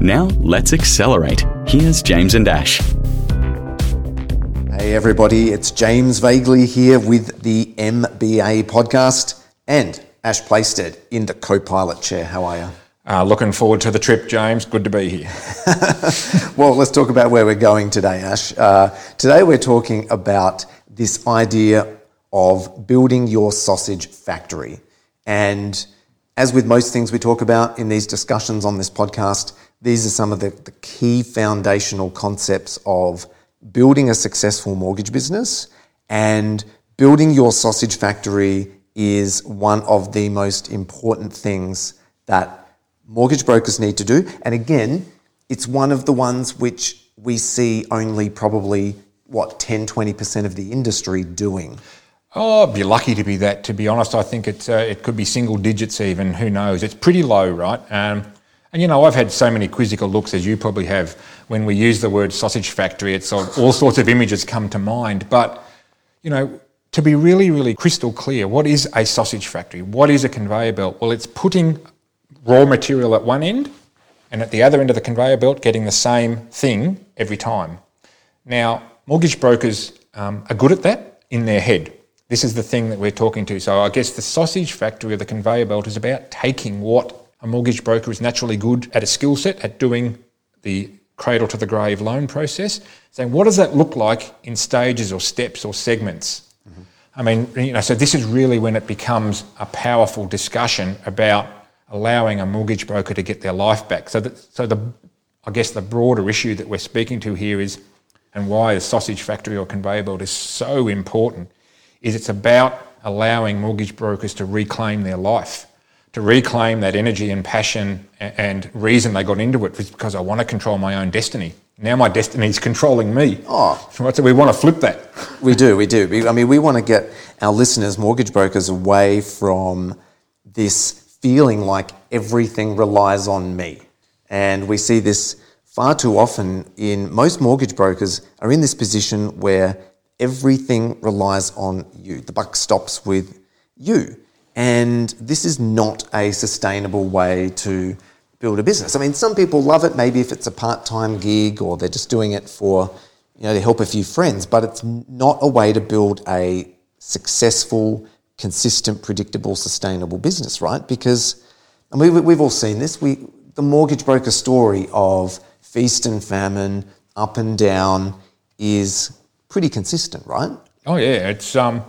Now, let's accelerate. Here's James and Ash. Hey, everybody, it's James Vagley here with the MBA podcast and Ash Playstead in the co pilot chair. How are you? Uh, looking forward to the trip, James. Good to be here. well, let's talk about where we're going today, Ash. Uh, today, we're talking about this idea of building your sausage factory. And as with most things we talk about in these discussions on this podcast, these are some of the, the key foundational concepts of building a successful mortgage business and building your sausage factory is one of the most important things that mortgage brokers need to do. And again, it's one of the ones which we see only probably what 10 20% of the industry doing. Oh, I'd be lucky to be that. To be honest, I think it's uh, it could be single digits even. Who knows? It's pretty low, right? Um, and you know, I've had so many quizzical looks as you probably have. When we use the word sausage factory, it's all sorts of images come to mind. But you know, to be really, really crystal clear, what is a sausage factory? What is a conveyor belt? Well, it's putting raw material at one end, and at the other end of the conveyor belt, getting the same thing every time. Now, mortgage brokers um, are good at that in their head. This is the thing that we're talking to. So I guess the sausage factory of the conveyor belt is about taking what a mortgage broker is naturally good at a skill set at doing the cradle to the grave loan process, saying what does that look like in stages or steps or segments? Mm-hmm. I mean, you know, so this is really when it becomes a powerful discussion about allowing a mortgage broker to get their life back. So that, so the, I guess the broader issue that we're speaking to here is, and why the sausage factory or conveyor belt is so important, is it's about allowing mortgage brokers to reclaim their life, to reclaim that energy and passion and reason they got into it was because I want to control my own destiny. Now my destiny is controlling me. Oh, so we want to flip that. We do, we do. I mean, we want to get our listeners, mortgage brokers, away from this feeling like everything relies on me, and we see this far too often in most mortgage brokers are in this position where everything relies on you. The buck stops with you. And this is not a sustainable way to build a business. I mean, some people love it, maybe if it's a part time gig or they're just doing it for, you know, to help a few friends, but it's not a way to build a successful, consistent, predictable, sustainable business, right? Because, and we, we've all seen this, we, the mortgage broker story of feast and famine, up and down, is pretty consistent, right? Oh yeah, it's um,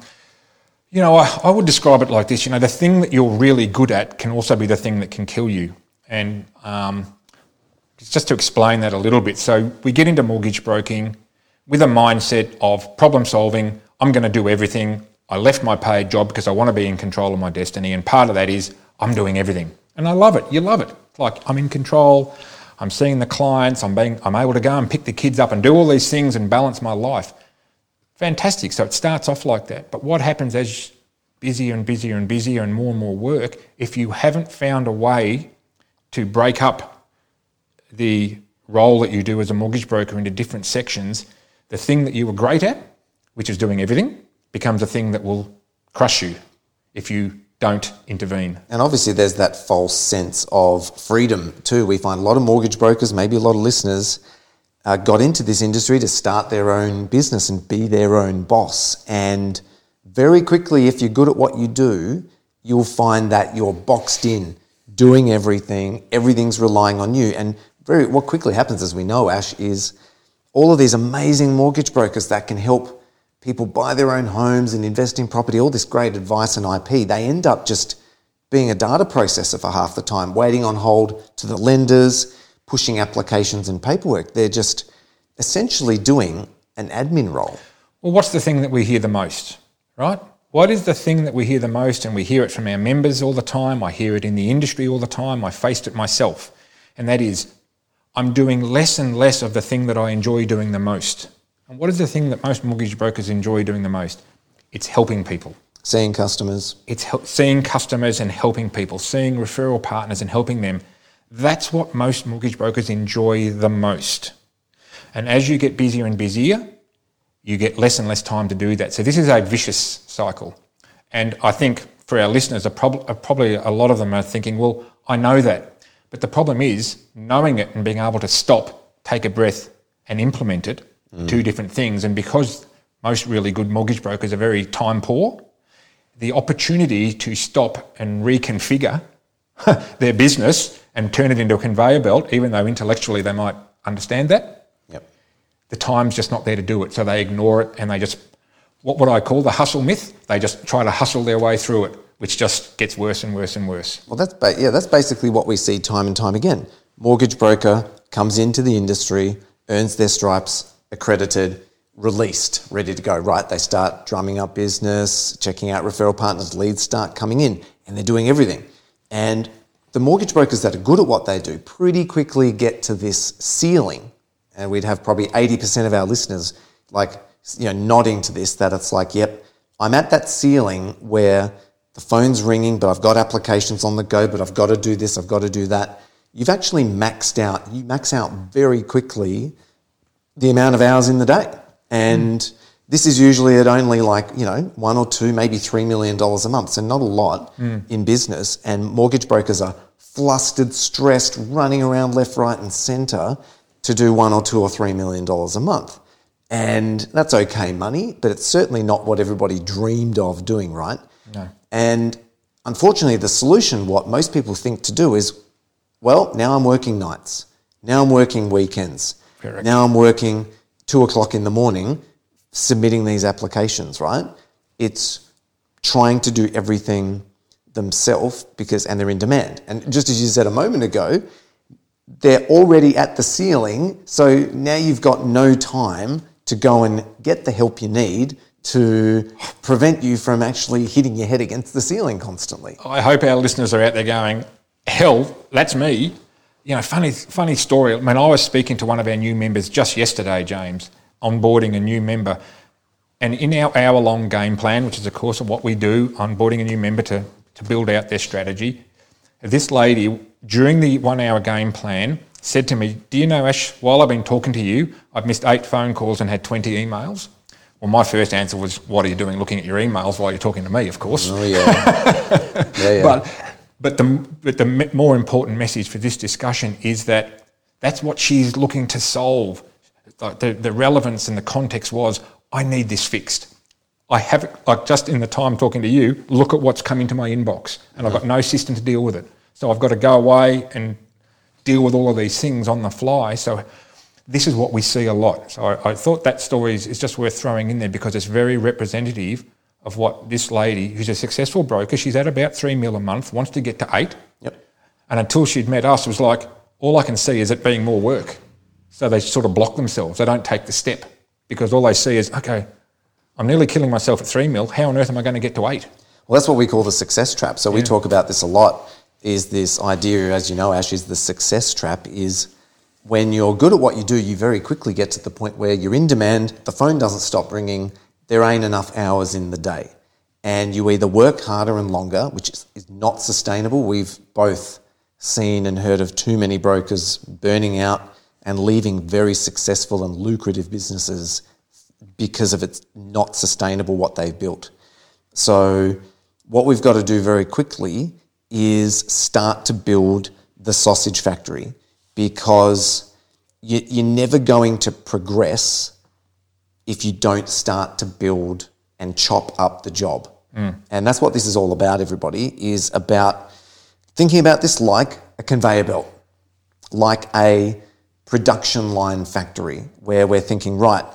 you know, I, I, would describe it like this. You know, the thing that you're really good at can also be the thing that can kill you. And um, just to explain that a little bit, so we get into mortgage broking with a mindset of problem solving. I'm going to do everything. I left my paid job because I want to be in control of my destiny, and part of that is I'm doing everything, and I love it. You love it. Like I'm in control. I'm seeing the clients. I'm being. I'm able to go and pick the kids up and do all these things and balance my life. Fantastic. So it starts off like that. But what happens as busier and busier and busier and more and more work, if you haven't found a way to break up the role that you do as a mortgage broker into different sections, the thing that you were great at, which is doing everything, becomes a thing that will crush you if you don't intervene. And obviously, there's that false sense of freedom too. We find a lot of mortgage brokers, maybe a lot of listeners, uh, got into this industry to start their own business and be their own boss. And very quickly, if you're good at what you do, you'll find that you're boxed in, doing everything, everything's relying on you. And very, what quickly happens, as we know, Ash, is all of these amazing mortgage brokers that can help people buy their own homes and invest in property, all this great advice and IP, they end up just being a data processor for half the time, waiting on hold to the lenders, pushing applications and paperwork. They're just essentially doing an admin role. Well, what's the thing that we hear the most, right? What is the thing that we hear the most? And we hear it from our members all the time. I hear it in the industry all the time. I faced it myself. And that is, I'm doing less and less of the thing that I enjoy doing the most. And what is the thing that most mortgage brokers enjoy doing the most? It's helping people. Seeing customers. It's seeing customers and helping people, seeing referral partners and helping them. That's what most mortgage brokers enjoy the most. And as you get busier and busier, you get less and less time to do that. So this is a vicious cycle. And I think for our listeners, are prob- are probably a lot of them are thinking, well, I know that. But the problem is knowing it and being able to stop, take a breath, and implement it, mm. two different things. And because most really good mortgage brokers are very time poor, the opportunity to stop and reconfigure their business and turn it into a conveyor belt, even though intellectually they might understand that, Yep. the time's just not there to do it. So they ignore it and they just, what would I call the hustle myth? They just try to hustle their way through it, which just gets worse and worse and worse. Well, that's ba- yeah, that's basically what we see time and time again. Mortgage broker comes into the industry, earns their stripes, accredited, released, ready to go. Right, they start drumming up business, checking out referral partners, leads start coming in, and they're doing everything. And the mortgage brokers that are good at what they do pretty quickly get to this ceiling, and we'd have probably eighty percent of our listeners like you know nodding to this that it's like, yep, I'm at that ceiling where the phone's ringing, but I've got applications on the go, but I've got to do this, I've got to do that. You've actually maxed out, you max out very quickly the amount of hours in the day. And this is usually at only like, you know, one or two, maybe three million dollars a month. So not a lot hmm. in business. And mortgage brokers are flustered, stressed, running around left, right, and center to do one or two or three million dollars a month. And that's okay money, but it's certainly not what everybody dreamed of doing, right? No. And unfortunately, the solution, what most people think to do is, well, now I'm working nights. Now I'm working weekends. Correct. Now I'm working two o'clock in the morning submitting these applications, right? It's trying to do everything themselves because, and they're in demand. And just as you said a moment ago, they're already at the ceiling. So now you've got no time to go and get the help you need to prevent you from actually hitting your head against the ceiling constantly. I hope our listeners are out there going, hell, that's me. You know, funny, funny story. I mean, I was speaking to one of our new members just yesterday, James, onboarding a new member. And in our hour long game plan, which is, of course, what we do, onboarding a new member to, to build out their strategy, this lady, during the one hour game plan, said to me, Do you know, Ash, while I've been talking to you, I've missed eight phone calls and had 20 emails? Well, my first answer was, What are you doing looking at your emails while you're talking to me, of course? Oh, yeah. yeah, yeah. But, but, the, but the more important message for this discussion is that that's what she's looking to solve. The, the relevance and the context was, I need this fixed. I have it, like just in the time talking to you, look at what's coming to my inbox, and I've got no system to deal with it. So I've got to go away and deal with all of these things on the fly. So this is what we see a lot. So I, I thought that story is, is just worth throwing in there because it's very representative of what this lady, who's a successful broker, she's at about three mil a month, wants to get to eight. Yep. And until she'd met us, it was like, all I can see is it being more work. So they sort of block themselves. They don't take the step because all they see is, okay, I'm nearly killing myself at three mil. How on earth am I going to get to eight? Well, that's what we call the success trap. So we talk about this a lot. Is this idea, as you know, Ash, is the success trap? Is when you're good at what you do, you very quickly get to the point where you're in demand. The phone doesn't stop ringing. There ain't enough hours in the day, and you either work harder and longer, which is, is not sustainable. We've both seen and heard of too many brokers burning out and leaving very successful and lucrative businesses because of it's not sustainable what they've built. So, what we've got to do very quickly is start to build the sausage factory because you, you're never going to progress if you don't start to build and chop up the job. Mm. And that's what this is all about, everybody, is about thinking about this like a conveyor belt, like a production line factory where we're thinking, right,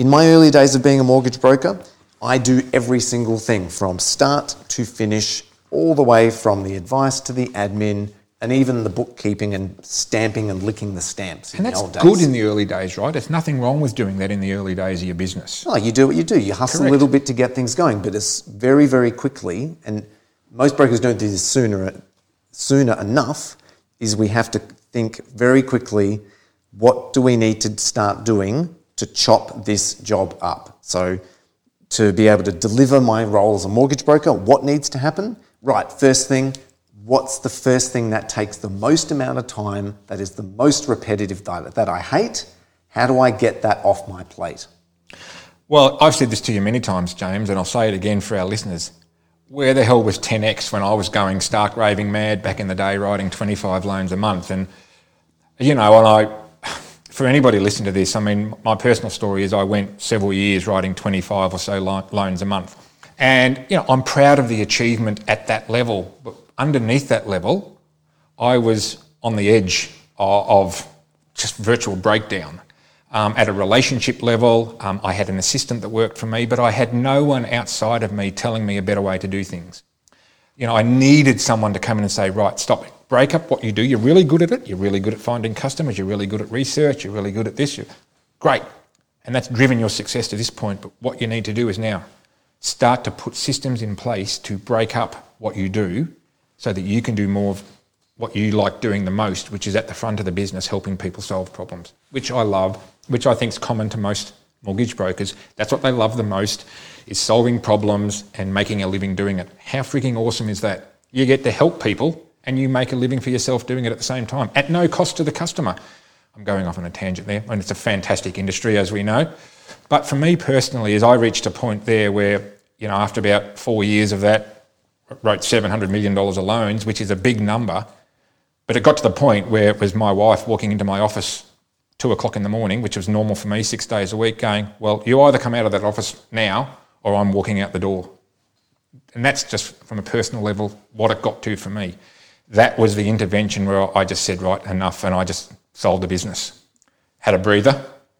in my early days of being a mortgage broker, I do every single thing from start to finish, all the way from the advice to the admin and even the bookkeeping and stamping and licking the stamps. And in that's the old days. good in the early days, right? There's nothing wrong with doing that in the early days of your business. No, you do what you do. You hustle Correct. a little bit to get things going, but it's very, very quickly, and most brokers don't do this sooner, sooner enough. Is we have to think very quickly what do we need to start doing to chop this job up? So, to be able to deliver my role as a mortgage broker, what needs to happen? Right, first thing, what's the first thing that takes the most amount of time, that is the most repetitive, that, that I hate? How do I get that off my plate? Well, I've said this to you many times, James, and I'll say it again for our listeners. Where the hell was 10x when I was going stark raving mad back in the day, writing 25 loans a month? And, you know, and I, for anybody listening to this, I mean, my personal story is I went several years writing 25 or so lo- loans a month. And, you know, I'm proud of the achievement at that level. But underneath that level, I was on the edge of, of just virtual breakdown. Um, at a relationship level, um, I had an assistant that worked for me, but I had no one outside of me telling me a better way to do things. You know, I needed someone to come in and say, right, stop it break up what you do. You're really good at it. You're really good at finding customers. You're really good at research. You're really good at this. You're, great. And that's driven your success to this point. But what you need to do is now start to put systems in place to break up what you do so that you can do more of what you like doing the most, which is at the front of the business helping people solve problems, which I love, which I think is common to most mortgage brokers. That's what they love the most is solving problems and making a living doing it. How freaking awesome is that? You get to help people and you make a living for yourself doing it at the same time at no cost to the customer. I'm going off on a tangent there, and it's a fantastic industry, as we know. But for me personally, as I reached a point there where, you know, after about four years of that, wrote $700 million of loans, which is a big number. But it got to the point where it was my wife walking into my office two o'clock in the morning, which was normal for me six days a week, going, Well, you either come out of that office now or I'm walking out the door. And that's just from a personal level what it got to for me that was the intervention where I just said, right, enough, and I just sold the business. Had a breather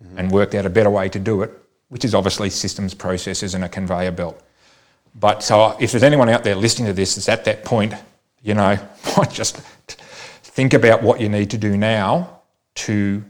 mm-hmm. and worked out a better way to do it, which is obviously systems, processes, and a conveyor belt. But so if there's anyone out there listening to this that's at that point, you know, just think about what you need to do now to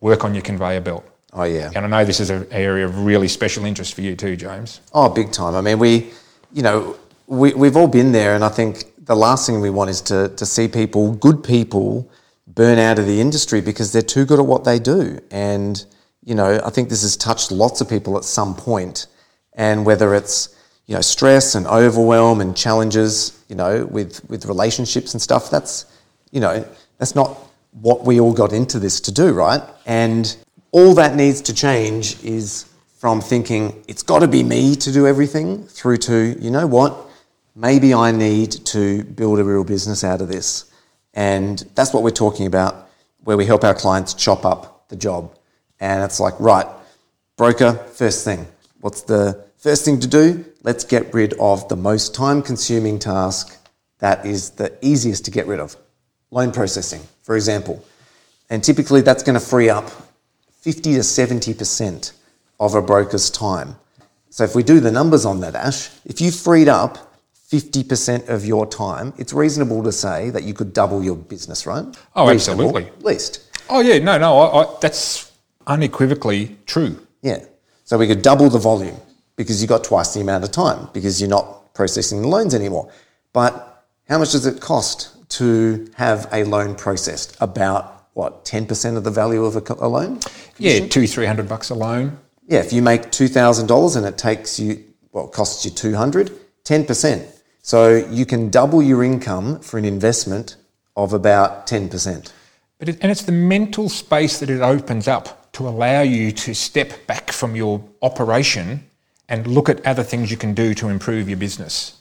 work on your conveyor belt. Oh, yeah. And I know this is an area of really special interest for you too, James. Oh, big time. I mean, we, you know, we, we've all been there, and I think the last thing we want is to, to see people, good people, burn out of the industry because they're too good at what they do. And, you know, I think this has touched lots of people at some point. And whether it's, you know, stress and overwhelm and challenges, you know, with, with relationships and stuff, that's, you know, that's not what we all got into this to do, right? And all that needs to change is from thinking it's got to be me to do everything through to, you know what? Maybe I need to build a real business out of this. And that's what we're talking about, where we help our clients chop up the job. And it's like, right, broker, first thing. What's the first thing to do? Let's get rid of the most time consuming task that is the easiest to get rid of loan processing, for example. And typically that's going to free up 50 to 70% of a broker's time. So if we do the numbers on that, Ash, if you freed up 50% of your time, it's reasonable to say that you could double your business, right? Oh, reasonable, absolutely. At least. Oh, yeah, no, no, I, I, that's unequivocally true. Yeah. So we could double the volume because you got twice the amount of time because you're not processing the loans anymore. But how much does it cost to have a loan processed? About what, 10% of the value of a, a loan? Yeah, two, three hundred bucks a loan. Yeah, if you make $2,000 and it takes you, well, it costs you 200, 10%. So you can double your income for an investment of about 10%. But it, and it's the mental space that it opens up to allow you to step back from your operation and look at other things you can do to improve your business.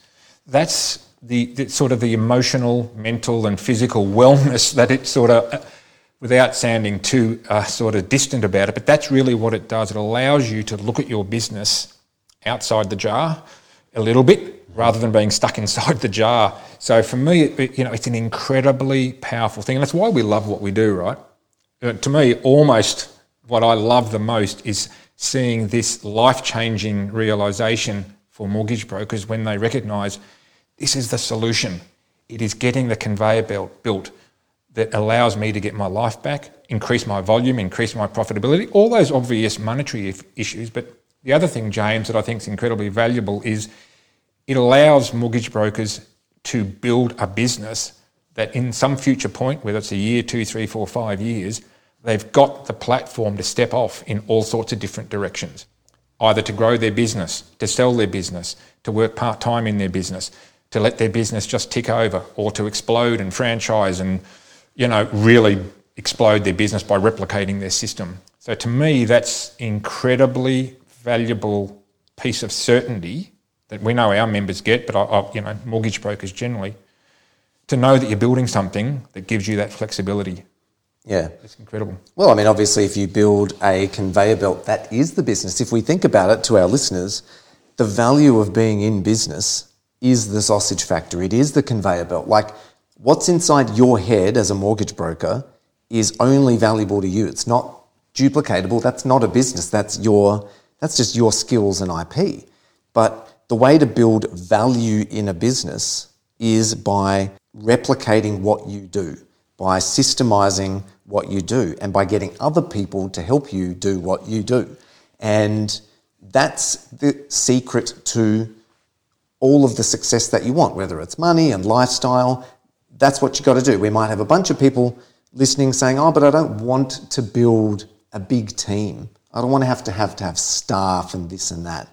That's the, the sort of the emotional, mental, and physical wellness that it sort of, uh, without sounding too uh, sort of distant about it, but that's really what it does. It allows you to look at your business outside the jar a little bit rather than being stuck inside the jar. So for me, it, you know, it's an incredibly powerful thing, and that's why we love what we do, right? Uh, to me, almost what I love the most is seeing this life-changing realization for mortgage brokers when they recognise this is the solution. It is getting the conveyor belt built that allows me to get my life back, increase my volume, increase my profitability, all those obvious monetary issues. But the other thing, James, that I think is incredibly valuable is it allows mortgage brokers to build a business that in some future point, whether it's a year, two, three, four, five years, they've got the platform to step off in all sorts of different directions, either to grow their business, to sell their business, to work part time in their business, to let their business just tick over, or to explode and franchise and, you know, really explode their business by replicating their system. So to me, that's incredibly valuable piece of certainty that we know our members get, but I, I, you know, mortgage brokers generally, to know that you're building something that gives you that flexibility. Yeah. It's incredible. Well, I mean, obviously, if you build a conveyor belt, that is the business. If we think about it to our listeners, the value of being in business is the sausage factory, it is the conveyor belt. Like, what's inside your head as a mortgage broker is only valuable to you. It's not duplicatable. That's not a business. That's your that's just your skills and IP. But the way to build value in a business is by replicating what you do, by systemizing what you do, and by getting other people to help you do what you do. And that's the secret to all of the success that you want, whether it's money and lifestyle. That's what you got to do. We might have a bunch of people listening saying, "Oh, but I don't want to build a big team. I don't want to have to have to have staff and this and that."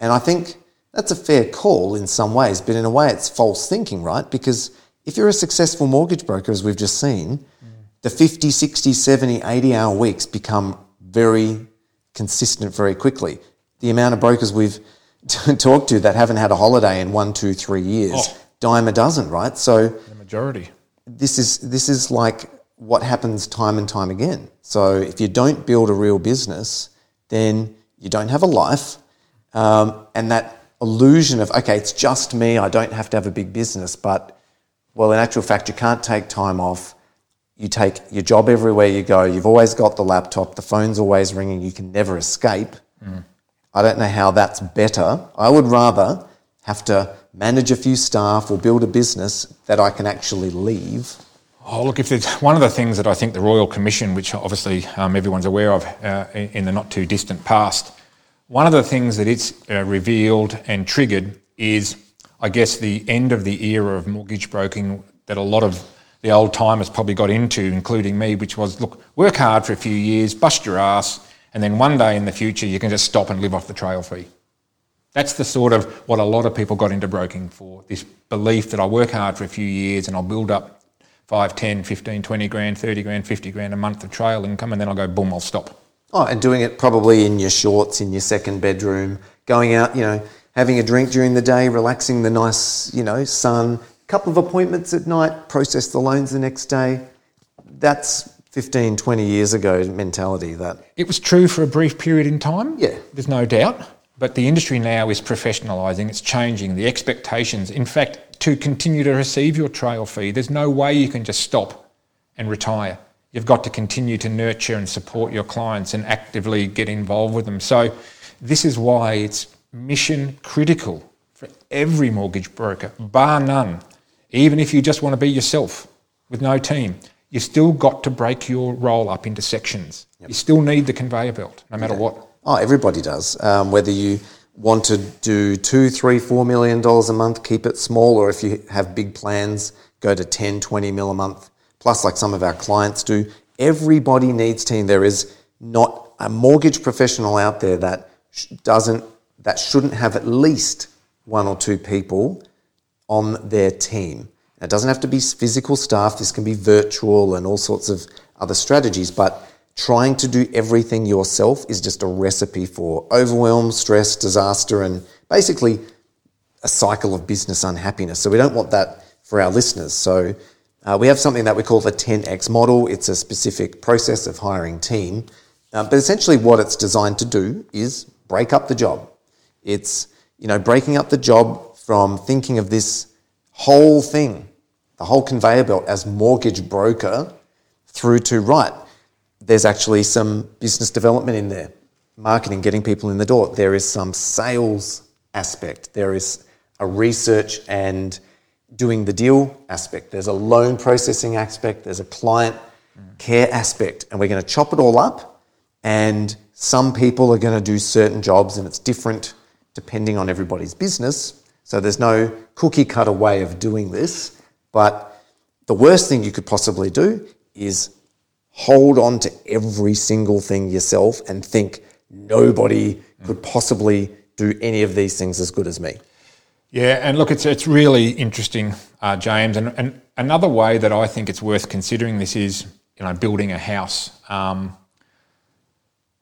And I think that's a fair call in some ways, but in a way it's false thinking, right? Because if you're a successful mortgage broker, as we've just seen, mm. the 50, 60, 70, 80 hour weeks become very consistent very quickly. The amount of brokers we've talked to that haven't had a holiday in one, two, three years, oh. dime a dozen, right? So the majority. This is this is like what happens time and time again. So if you don't build a real business, then you don't have a life, um, and that illusion of okay, it's just me. I don't have to have a big business, but well, in actual fact, you can't take time off. You take your job everywhere you go. You've always got the laptop. The phone's always ringing. You can never escape. Mm. I don't know how that's better. I would rather have to manage a few staff or build a business that I can actually leave Oh, look, if there's one of the things that I think the Royal Commission, which obviously um, everyone's aware of uh, in the not too distant past, one of the things that it's uh, revealed and triggered is, I guess, the end of the era of mortgage broking that a lot of the old timers probably got into, including me, which was look, work hard for a few years, bust your ass, and then one day in the future you can just stop and live off the trail fee. That's the sort of what a lot of people got into broking for this belief that I work hard for a few years and I'll build up 5, 10, 15, 20 grand, 30 grand, 50 grand a month of trail income, and then I'll go, boom, I'll stop. Oh, and doing it probably in your shorts, in your second bedroom, going out, you know, having a drink during the day, relaxing the nice, you know, sun, couple of appointments at night, process the loans the next day. That's 15, 20 years ago mentality that. It was true for a brief period in time. Yeah. There's no doubt. But the industry now is professionalising, it's changing, the expectations. In fact, to continue to receive your trail fee. There's no way you can just stop and retire. You've got to continue to nurture and support your clients and actively get involved with them. So, this is why it's mission critical for every mortgage broker, bar none. Even if you just want to be yourself with no team, you still got to break your role up into sections. Yep. You still need the conveyor belt, no matter yeah. what. Oh, everybody does. Um, whether you want to do two, three, four million dollars a month, keep it small, or if you have big plans, go to 10, 20 mil a month, plus like some of our clients do. Everybody needs team. There is not a mortgage professional out there that doesn't, that shouldn't have at least one or two people on their team. It doesn't have to be physical staff. This can be virtual and all sorts of other strategies, but trying to do everything yourself is just a recipe for overwhelm, stress, disaster, and basically a cycle of business unhappiness. So we don't want that for our listeners. So uh, we have something that we call the 10x model. It's a specific process of hiring team. Uh, but essentially what it's designed to do is break up the job. It's, you know, breaking up the job from thinking of this whole thing, the whole conveyor belt as mortgage broker through to, right, there's actually some business development in there, marketing, getting people in the door. There is some sales aspect. There is a research and doing the deal aspect. There's a loan processing aspect. There's a client care aspect. And we're going to chop it all up. And some people are going to do certain jobs, and it's different depending on everybody's business. So there's no cookie cutter way of doing this. But the worst thing you could possibly do is hold on to every single thing yourself and think nobody could possibly do any of these things as good as me. Yeah, and look, it's it's really interesting, uh, James. And, and another way that I think it's worth considering this is, you know, building a house. Um,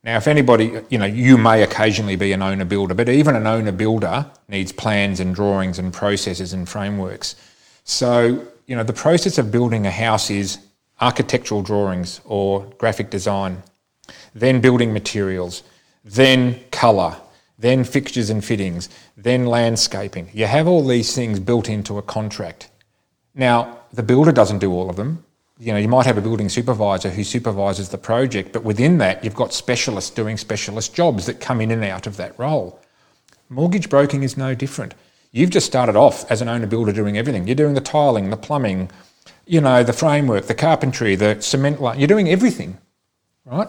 now, if anybody, you know, you may occasionally be an owner builder, but even an owner builder needs plans and drawings and processes and frameworks. So, you know, the process of building a house is architectural drawings or graphic design, then building materials, then colour, then fixtures and fittings, then landscaping. You have all these things built into a contract. Now, the builder doesn't do all of them. You know, you might have a building supervisor who supervises the project, but within that, you've got specialists doing specialist jobs that come in and out of that role. Mortgage broking is no different. You've just started off as an owner builder doing everything. You're doing the tiling, the plumbing, you know, the framework, the carpentry, the cement line. You're doing everything, right?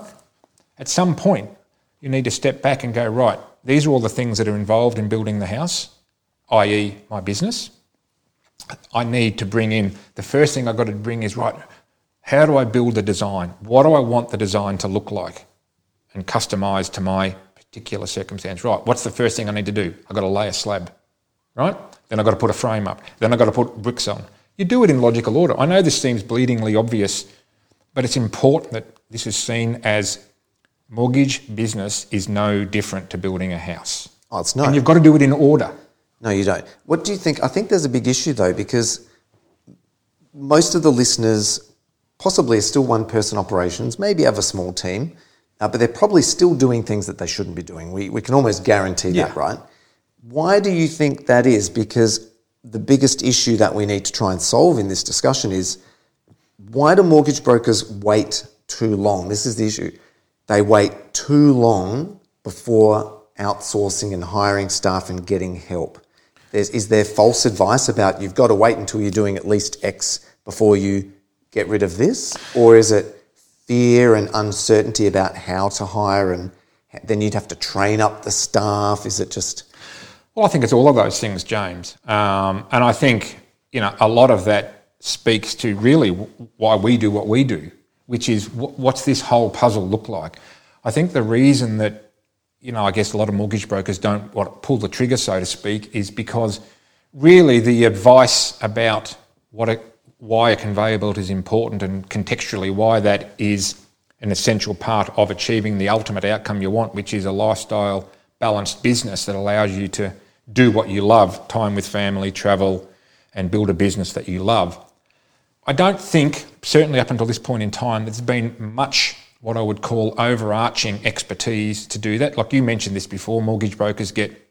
At some point, you need to step back and go, right, these are all the things that are involved in building the house, i.e., my business. I need to bring in the first thing I've got to bring is right, how do I build the design? What do I want the design to look like and customize to my particular circumstance? Right, what's the first thing I need to do? I've got to lay a slab, right? Then I've got to put a frame up. Then I've got to put bricks on. You do it in logical order. I know this seems bleedingly obvious, but it's important that this is seen as mortgage business is no different to building a house. Oh, it's not. And you've got to do it in order. No, you don't. What do you think? I think there's a big issue though, because most of the listeners possibly are still one person operations, maybe have a small team, uh, but they're probably still doing things that they shouldn't be doing. We, we can almost guarantee Yeah. that, right? Why do you think that is? Because the biggest issue that we need to try and solve in this discussion is why do mortgage brokers wait too long? This is the issue. They wait too long before outsourcing and hiring staff and getting help. There's, is there false advice about you've got to wait until you're doing at least X before you get rid of this? Or is it fear and uncertainty about how to hire and then you'd have to train up the staff? Is it just. Well, I think it's all of those things, James. Um, and I think, you know, a lot of that speaks to really why we do what we do, which is wh- what's this whole puzzle look like? I think the reason that, you know, I guess a lot of mortgage brokers don't want to pull the trigger, so to speak, is because really the advice about what a, why a conveyor belt is important and contextually why that is an essential part of achieving the ultimate outcome you want, which is a lifestyle balanced business that allows you to do what you love time with family, travel, and build a business that you love. I don't think, certainly up until this point in time, there's been much what I would call overarching expertise to do that. Like you mentioned this before, mortgage brokers get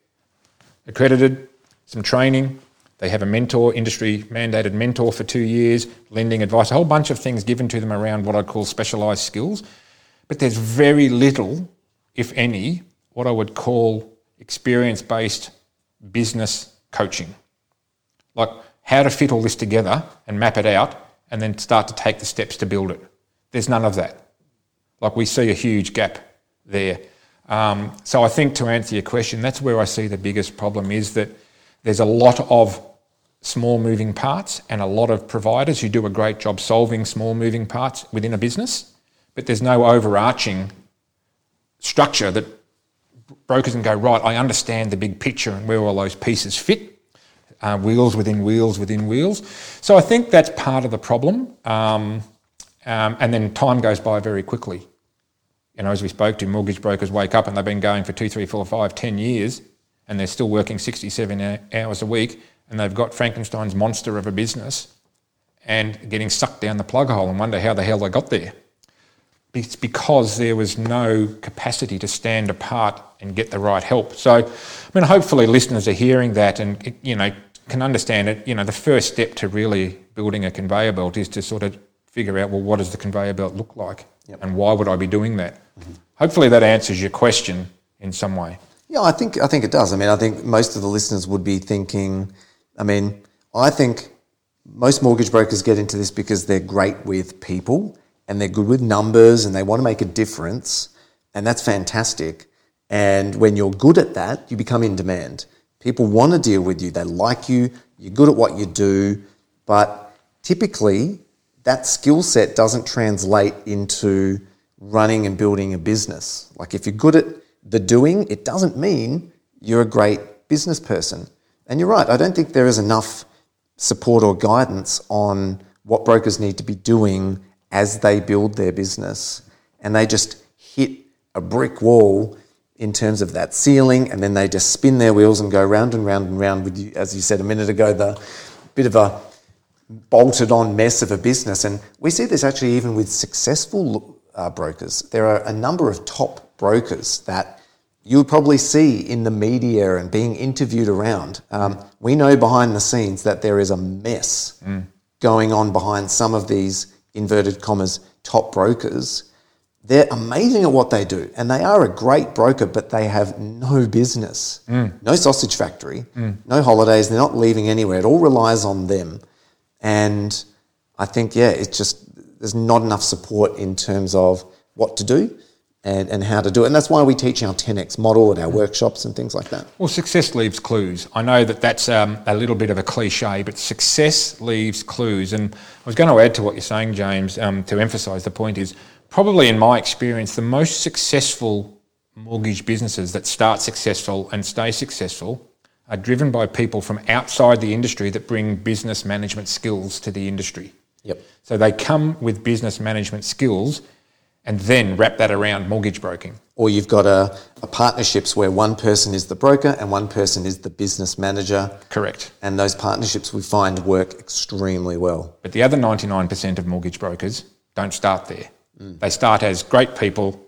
accredited, some training, they have a mentor, industry mandated mentor for two years, lending advice, a whole bunch of things given to them around what I'd call specialised skills. But there's very little, if any, what I would call experience based business coaching. Like how to fit all this together and map it out and then start to take the steps to build it. There's none of that. Like we see a huge gap there. Um, so I think to answer your question, that's where I see the biggest problem is that there's a lot of small moving parts and a lot of providers who do a great job solving small moving parts within a business, but there's no overarching structure that brokers and go, right, I understand the big picture and where all those pieces fit, uh, wheels within wheels within wheels. So I think that's part of the problem. Um, um, and then time goes by very quickly. You know, as we spoke to, mortgage brokers wake up and they've been going for two, three, four, five, ten years, and they're still working 67 hours a week, and they've got Frankenstein's monster of a business and getting sucked down the plug hole and wonder how the hell they got there. It's because there was no capacity to stand apart and get the right help. So, I mean, hopefully listeners are hearing that and, you know, can understand it. You know, the first step to really building a conveyor belt is to sort of figure out, well, what does the conveyor belt look like? And why would I be doing that? Mm-hmm. Hopefully that answers your question in some way. Yeah, I think I think it does. I mean, I think most of the listeners would be thinking. I mean, I think most mortgage brokers get into this because they're great with people and they're good with numbers and they want to make a difference, and that's fantastic. And when you're good at that, you become in demand. People want to deal with you. They like you. You're good at what you do, but typically that skill set doesn't translate into running and building a business. Like if you're good at the doing, it doesn't mean you're a great business person. And you're right, I don't think there is enough support or guidance on what brokers need to be doing as they build their business. And they just hit a brick wall in terms of that ceiling, and then they just spin their wheels and go round and round and round with you, as you said a minute ago, the bit of a bolted on mess of a business. And we see this actually even with successful uh, brokers. There are a number of top brokers that you'll probably see in the media and being interviewed around. Um, we know behind the scenes that there is a mess mm. going on behind some of these inverted commas top brokers. They're amazing at what they do, and they are a great broker, but they have no business, mm. no sausage factory, mm. no holidays. They're not leaving anywhere. It all relies on them. And I think, yeah, it's just, there's not enough support in terms of what to do and, and how to do it. And that's why we teach our 10x model at our workshops and things like that. Well, success leaves clues. I know that that's um, a little bit of a cliche, but success leaves clues. And I was going to add to what you're saying, James, um, to emphasise the point is probably in my experience, the most successful mortgage businesses that start successful and stay successful are driven by people from outside the industry that bring business management skills to the industry. Yep. So they come with business management skills and then wrap that around mortgage broking. Or you've got a, a, partnerships where one person is the broker and one person is the business manager. Correct. And those partnerships we find work extremely well. But the other 99% of mortgage brokers don't start there. Mm. They start as great people,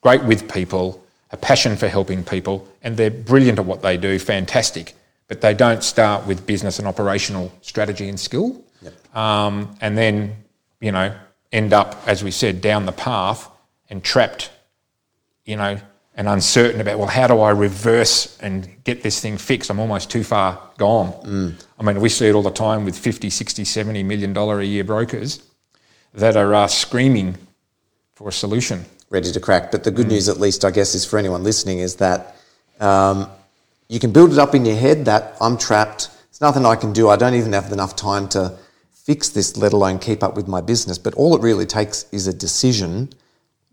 great with people, a passion for helping people, and they're brilliant at what they do, fantastic. But they don't start with business and operational strategy and skill. Yep. Um, and then, you know, end up, as we said, down the path and trapped, you know, and uncertain about, well, how do I reverse and get this thing fixed? I'm almost too far gone. Mm. I mean, we see it all the time with 50, 60, 70 million dollar a year brokers that are uh, screaming for a solution ready to crack. But the good mm. news, at least, I guess, is for anyone listening, is that um, you can build it up in your head that I'm trapped. There's nothing I can do. I don't even have enough time to fix this, let alone keep up with my business. But all it really takes is a decision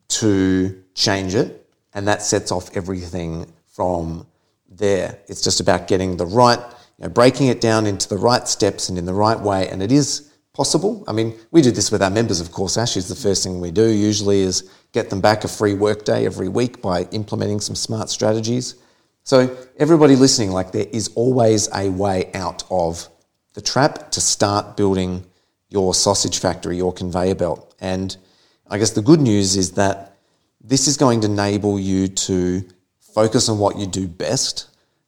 to change it, and that sets off everything from there. It's just about getting the right, you know, breaking it down into the right steps and in the right way, and it is possible. I mean, we do this with our members, of course. Ash is the first thing we do usually is get them back a free workday every week by implementing some smart strategies. So everybody listening, like there is always a way out of the trap to start building your sausage factory, your conveyor belt. And I guess the good news is that this is going to enable you to focus on what you do best,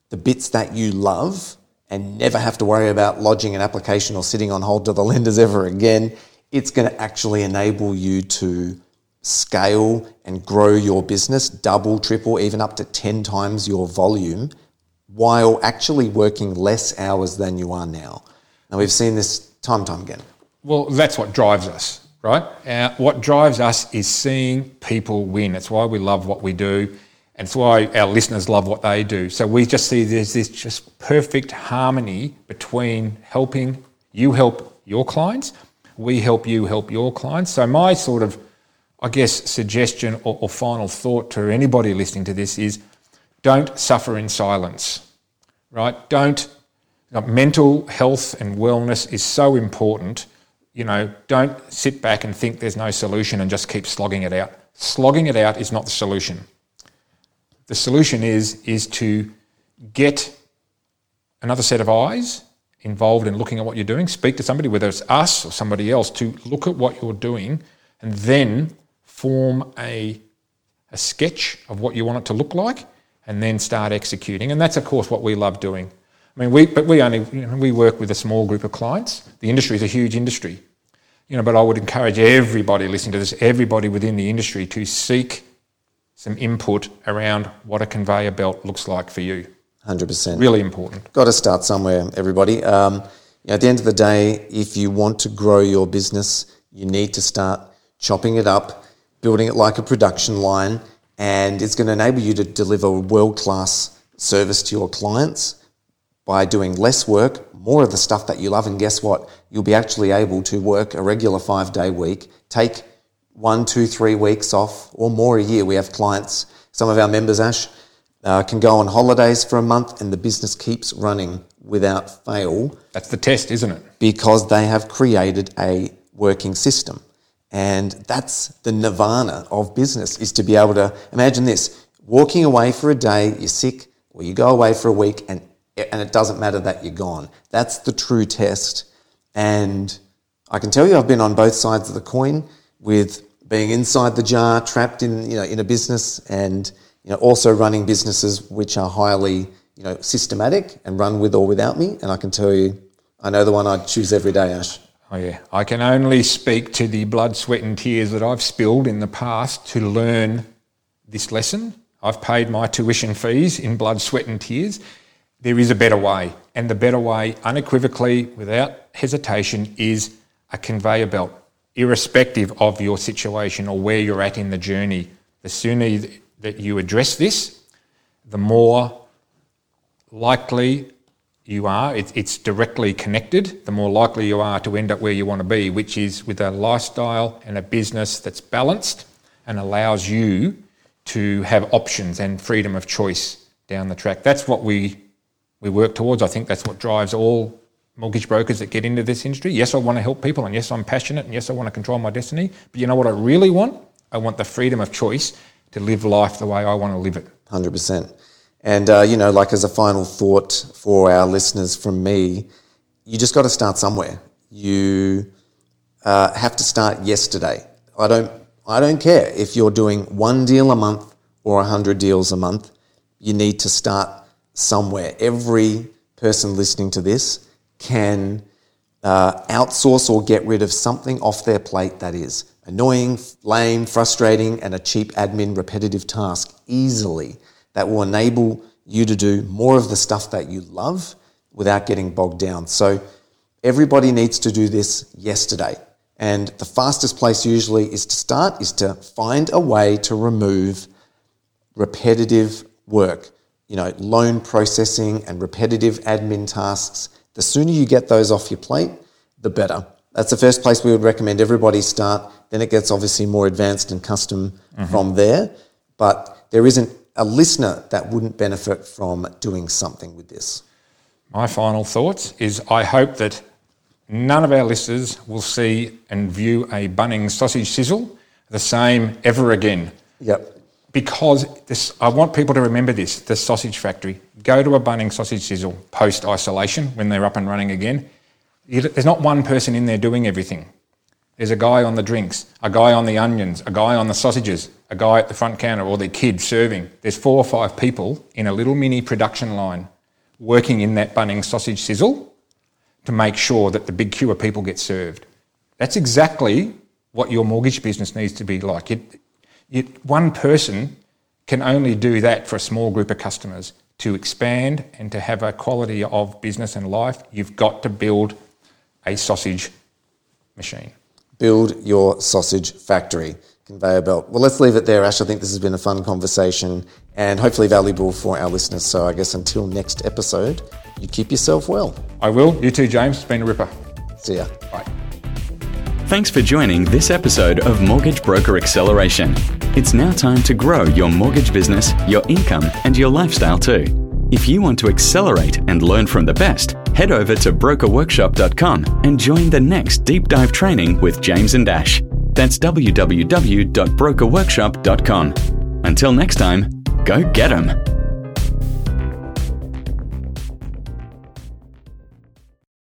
the bits that you love, and never have to worry about lodging an application or sitting on hold to the lenders ever again. It's going to actually enable you to scale and grow your business, double, triple, even up to 10 times your volume while actually working less hours than you are now. Now, we've seen this time and time again. Well, that's what drives us, right? Uh, what drives us is seeing people win. It's why we love what we do. And it's why our listeners love what they do. So we just see there's this just perfect harmony between helping you help your clients, we help you help your clients. So my sort of, I guess, suggestion or, or final thought to anybody listening to this is don't suffer in silence, right? Don't, mental health and wellness is so important. You know, don't sit back and think there's no solution and just keep slogging it out. Slogging it out is not the solution the solution is, is to get another set of eyes involved in looking at what you're doing. Speak to somebody, whether it's us or somebody else, to look at what you're doing and then form a, a sketch of what you want it to look like and then start executing. And that's, of course, what we love doing. I mean, we, but we only, you know, we work with a small group of clients. The industry is a huge industry. You know, but I would encourage everybody listening to this, everybody within the industry to seek some input around what a conveyor belt looks like for you. 100%. Really important. Got to start somewhere, everybody. Um, at the end of the day, if you want to grow your business, you need to start chopping it up, building it like a production line, and it's going to enable you to deliver world class service to your clients by doing less work, more of the stuff that you love. And guess what? You'll be actually able to work a regular five day week, take one, two, three weeks off or more a year. We have clients, some of our members, Ash, uh, can go on holidays for a month and the business keeps running without fail. That's the test, isn't it? Because they have created a working system. And that's the nirvana of business is to be able to imagine this walking away for a day, you're sick, or you go away for a week and, and it doesn't matter that you're gone. That's the true test. And I can tell you, I've been on both sides of the coin with being inside the jar, trapped in, you know, in a business and you know, also running businesses which are highly you know, systematic and run with or without me. And I can tell you, I know the one I'd choose every day, Ash. Oh, yeah. I can only speak to the blood, sweat, and tears that I've spilled in the past to learn this lesson. I've paid my tuition fees in blood, sweat, and tears. There is a better way. And the better way, unequivocally, without hesitation, is a conveyor belt, irrespective of your situation or where you're at in the journey. The sooner that you address this, the more likely you are, it, it's directly connected, the more likely you are to end up where you want to be, which is with a lifestyle and a business that's balanced and allows you to have options and freedom of choice down the track. That's what we we work towards. I think that's what drives all mortgage brokers that get into this industry. Yes, I want to help people, and yes, I'm passionate, and yes, I want to control my destiny. But you know what I really want? I want the freedom of choice to live life the way I want to live it. Hundred percent. And, uh, you know, like as a final thought for our listeners from me, you just got to start somewhere. You uh, have to start yesterday. I don't, I don't care if you're doing one deal a month or 100 deals a month. You need to start somewhere. Every person listening to this can uh, outsource or get rid of something off their plate that is annoying, lame, frustrating, and a cheap admin repetitive task easily that will enable you to do more of the stuff that you love without getting bogged down. So everybody needs to do this yesterday. And the fastest place usually is to start is to find a way to remove repetitive work, you know, loan processing and repetitive admin tasks. The sooner you get those off your plate, the better. That's the first place we would recommend everybody start. Then it gets obviously more advanced and custom mm-hmm. from there. But there isn't a listener that wouldn't benefit from doing something with this? My final thoughts is I hope that none of our listeners will see and view a Bunnings sausage sizzle the same ever again. Yep. Because this, I want people to remember this the sausage factory. Go to a Bunnings sausage sizzle post isolation when they're up and running again. There's not one person in there doing everything. There's a guy on the drinks, a guy on the onions, a guy on the sausages, a guy at the front counter or their kid serving. There's four or five people in a little mini production line working in that Bunnings sausage sizzle to make sure that the big queue of people get served. That's exactly what your mortgage business needs to be like. It, it, one person can only do that for a small group of customers. To expand and to have a quality of business and life, you've got to build a sausage machine build your sausage factory conveyor belt. Well, let's leave it there, Ash. I think this has been a fun conversation and hopefully valuable for our listeners. So I guess until next episode, you keep yourself well. I will. You too, James. It's been a ripper. See ya. Bye. Thanks for joining this episode of Mortgage Broker Acceleration. It's now time to grow your mortgage business, your income, and your lifestyle too. If you want to accelerate and learn from the best, head over to brokerworkshop.com and join the next deep dive training with James and Ash. That's www.brokerworkshop.com. Until next time, go get 'em.